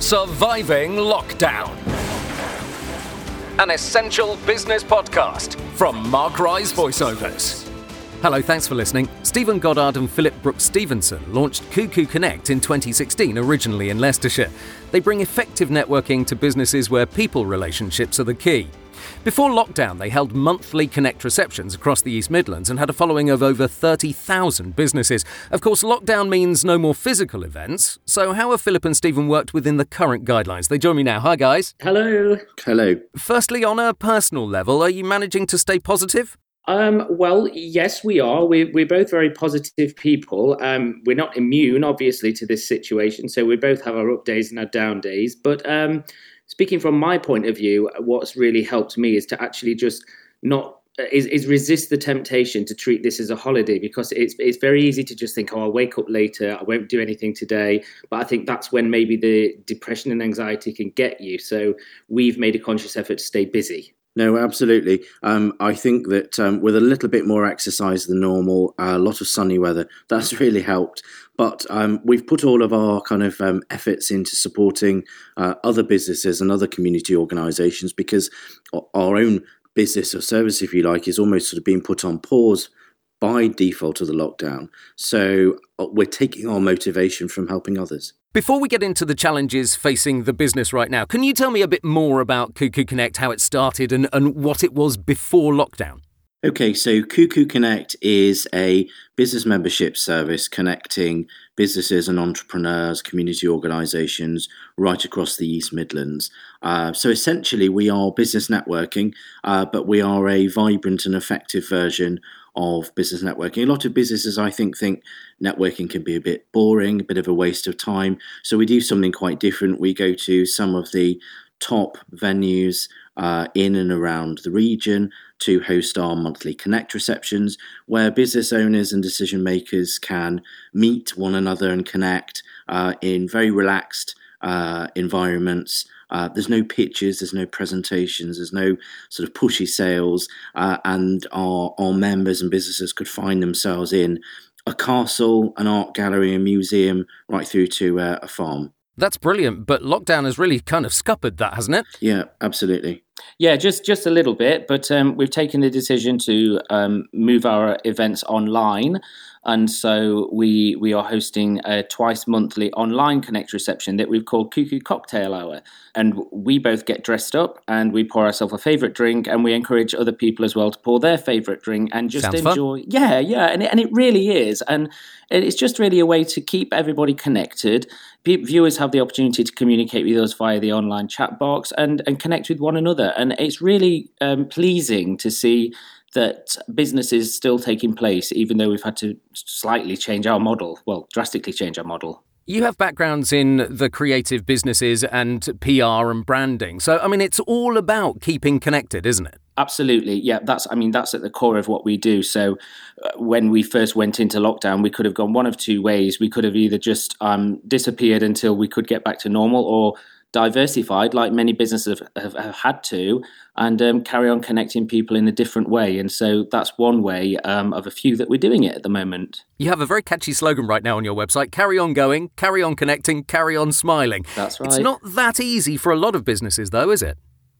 Surviving Lockdown. An essential business podcast from Mark Ryes Voiceovers. Hello, thanks for listening. Stephen Goddard and Philip Brookes-Stephenson launched Kuku Connect in 2016, originally in Leicestershire. They bring effective networking to businesses where people relationships are the key. Before lockdown, they held monthly Connect receptions across the East Midlands and had a following of over 30,000 businesses. Of course, lockdown means no more physical events. So, how have Philip and Stephen worked within the current guidelines? They join me now. Hi, guys. Hello. Hello. Firstly, on a personal level, are you managing to stay positive? Um, well, yes, we are. We're, we're both very positive people. Um, we're not immune, obviously, to this situation. So we both have our up days and our down days. But um, speaking from my point of view, what's really helped me is to actually just not is, is resist the temptation to treat this as a holiday because it's it's very easy to just think, oh, I'll wake up later, I won't do anything today. But I think that's when maybe the depression and anxiety can get you. So we've made a conscious effort to stay busy. No, absolutely. Um, I think that um, with a little bit more exercise than normal, a lot of sunny weather, that's really helped. But um, we've put all of our kind of um, efforts into supporting uh, other businesses and other community organisations because our own business or service, if you like, is almost sort of being put on pause by default of the lockdown. So uh, we're taking our motivation from helping others. Before we get into the challenges facing the business right now, can you tell me a bit more about Kuku Connect, how it started, and, and what it was before lockdown? Okay, so Kuku Connect is a business membership service connecting businesses and entrepreneurs, community organisations right across the East Midlands. Uh, so essentially, we are business networking, uh, but we are a vibrant and effective version of business networking. A lot of businesses, I think, think networking can be a bit boring, a bit of a waste of time. So we do something quite different. We go to some of the top venues uh, in and around the region to host our monthly Connect receptions, where business owners and decision makers can meet one another and connect uh, in very relaxed uh, environments. Uh, there's no pitches, there's no presentations, there's no sort of pushy sales, uh, and our, our members and businesses could find themselves in a castle, an art gallery, a museum, right through to uh, a farm. That's brilliant, but lockdown has really kind of scuppered that, hasn't it? Yeah, absolutely. Yeah, just just a little bit, but um, we've taken the decision to um, move our events online and so we we are hosting a twice monthly online connect reception that we've called Kuku Cocktail Hour, and we both get dressed up and we pour ourselves a favorite drink, and we encourage other people as well to pour their favorite drink and just Sounds enjoy. Fun. Yeah, yeah, and it, and it really is, and it's just really a way to keep everybody connected. Viewers have the opportunity to communicate with us via the online chat box and and connect with one another, and it's really um, pleasing to see that business is still taking place, even though we've had to slightly change our model, well, drastically change our model. You have backgrounds in the creative businesses and PR and branding. So, I mean, it's all about keeping connected, isn't it? Absolutely. Yeah, that's I mean that's at the core of what we do. So uh, when we first went into lockdown, we could have gone one of two ways. We could have either just um, disappeared until we could get back to normal or diversified, like many businesses have, have, have had to, and um, carry on connecting people in a different way. And so that's one way um, of a few that we're doing it at the moment. You have a very catchy slogan right now on your website carry on going, carry on connecting, carry on smiling. That's right. It's not that easy for a lot of businesses, though, is it?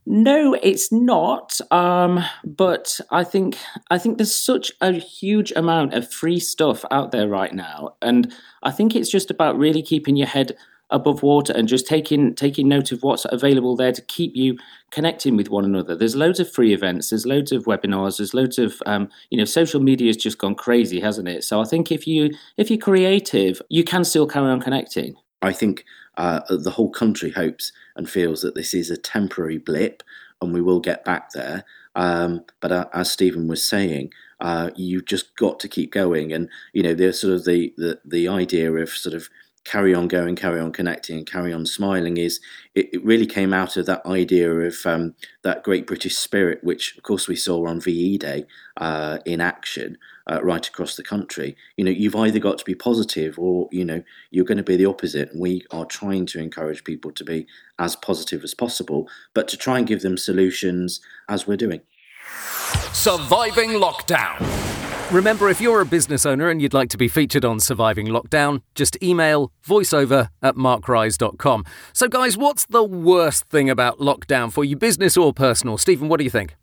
No, it's not. Um, but I think I think there's such a huge amount of free stuff out there right now, and I think it's just about really keeping your head above water and just taking taking note of what's available there to keep you connecting with one another. There's loads of free events, there's loads of webinars, there's loads of um, you know social media has just gone crazy, hasn't it? So I think if you if you're creative, you can still carry on connecting. I think uh, the whole country hopes and feels that this is a temporary blip, and we will get back there. Um, but uh, as Stephen was saying, uh, you've just got to keep going, and you know there's sort of the the the idea of sort of carry on going, carry on connecting, and carry on smiling is it, it really came out of that idea of um, that great British spirit, which of course we saw on VE Day uh, in action uh, right across the country. You know, you've either got to be positive or you know you're going to be the opposite, and we are trying to encourage people to be as positive as possible, but to try and give them solutions as we're doing. Surviving lockdown Remember, if you're a business owner and you'd like to be featured on Surviving Lockdown, just email voiceover at markryes.com. So, guys, what's the worst thing about lockdown for you, business or personal? Stephen, what do you think?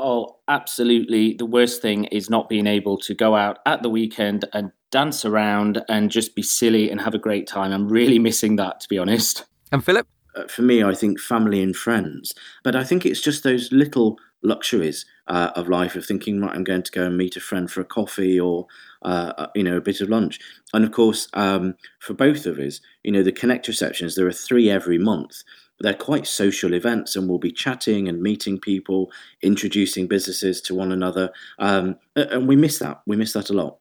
Oh, absolutely. The worst thing is not being able to go out at the weekend and dance around and just be silly and have a great time. I'm really missing that, to be honest. And Philip? Uh, for me, I think family and friends. But I think it's just those little luxuries uh, of life of thinking, right, I'm going to go and meet a friend for a coffee or, uh, uh, you know, a bit of lunch. And of course, um, for both of us, you know, the Connect receptions, there are three every month. They're quite social events, and we'll be chatting and meeting people, introducing businesses to one another. Um, and we miss that. We miss that a lot.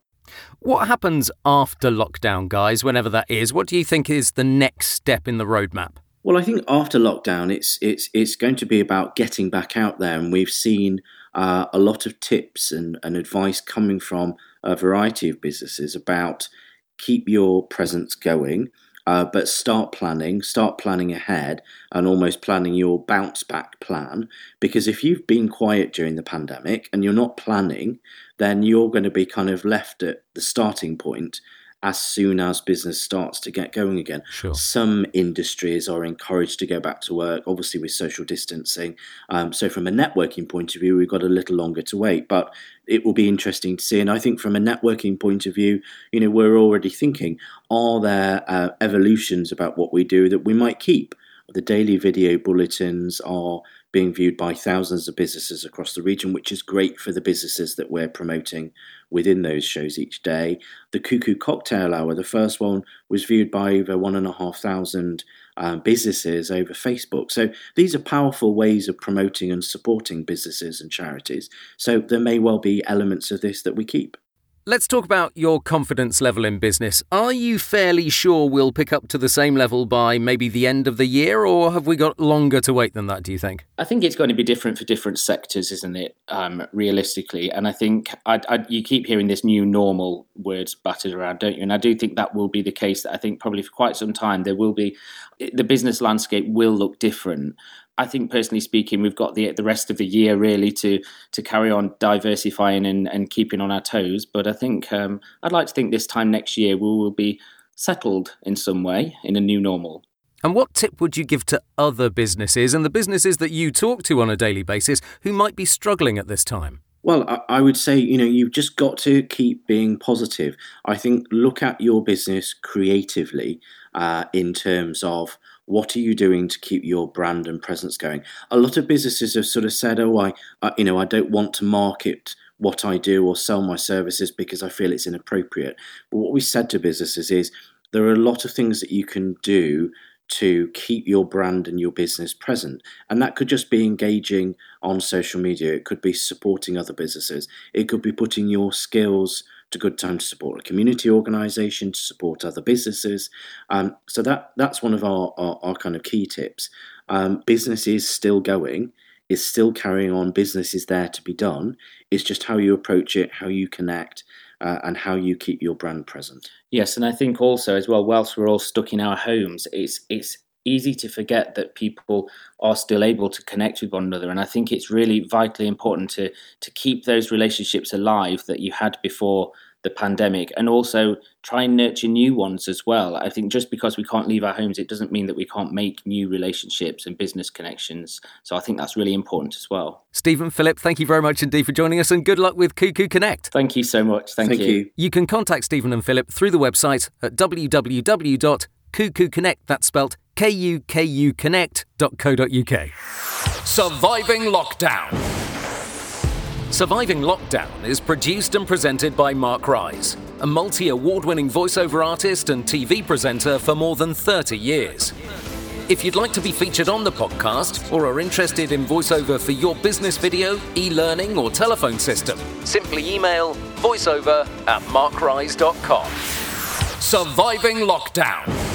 What happens after lockdown, guys, whenever that is? What do you think is the next step in the roadmap? Well, I think after lockdown, it's it's it's going to be about getting back out there, and we've seen uh, a lot of tips and, and advice coming from a variety of businesses about keep your presence going, uh, but start planning, start planning ahead, and almost planning your bounce back plan. Because if you've been quiet during the pandemic and you're not planning, then you're going to be kind of left at the starting point as soon as business starts to get going again. Sure. Some industries are encouraged to go back to work, obviously with social distancing. Um, so, from a networking point of view, we've got a little longer to wait, but it will be interesting to see. And I think from a networking point of view, you know, we're already thinking: are there uh, evolutions about what we do that we might keep? The daily video bulletins are being viewed by thousands of businesses across the region, which is great for the businesses that we're promoting within those shows each day. The Kuku Cocktail Hour, the first one, was viewed by over one and a half thousand uh, businesses over Facebook. So these are powerful ways of promoting and supporting businesses and charities. So there may well be elements of this that we keep. Let's talk about your confidence level in business. Are you fairly sure we'll pick up to the same level by maybe the end of the year, or have we got longer to wait than that, do you think? I think it's going to be different for different sectors, isn't it, um, realistically? And I think I, I, you keep hearing this new normal words battered around, don't you? And I do think that will be the case. That I think probably for quite some time there will be, the business landscape will look different. I think personally speaking, we've got the the rest of the year really to to carry on diversifying and, and keeping on our toes. But I think um, I'd like to think this time next year we will be settled in some way in a new normal. And what tip would you give to other businesses and the businesses that you talk to on a daily basis who might be struggling at this time? Well, I would say, you know, you've just got to keep being positive. I think look at your business creatively uh, in terms of what are you doing to keep your brand and presence going? A lot of businesses have sort of said, "Oh, I, you know, I don't want to market what I do or sell my services because I feel it's inappropriate." But what we said to businesses is there are a lot of things that you can do to keep your brand and your business present. And that could just be engaging on social media. It could be supporting other businesses. It could be putting your skills to good time to support a community organisation, to support other businesses. Um, so that that's one of our, our, our kind of key tips. Um, business is still going, is still carrying on. Business is there to be done. It's just how you approach it, how you connect, uh, and how you keep your brand present. Yes, and I think also as well, whilst we're all stuck in our homes, it's it's easy to forget that people are still able to connect with one another. And i think it's really vitally important to to keep those relationships alive that you had before the pandemic and also try and nurture new ones as well. I think just because we can't leave our homes it doesn't mean that we can't make new relationships and business connections. So i think that's really important as well. Stephen philip thank you very much indeed for joining us and good luck with Kuku Connect. Thank you so much. Thank, thank you. you. You can contact stephen and philip through the website at www Kuku Connect, that's spelt K U K U Connect.co.uk. Surviving Lockdown. Surviving Lockdown is produced and presented by Mark Ryes, a multi award winning voiceover artist and TV presenter for more than 30 years. If you'd like to be featured on the podcast or are interested in voiceover for your business video, e learning, or telephone system, simply email voiceover at markryes.com. Surviving Lockdown.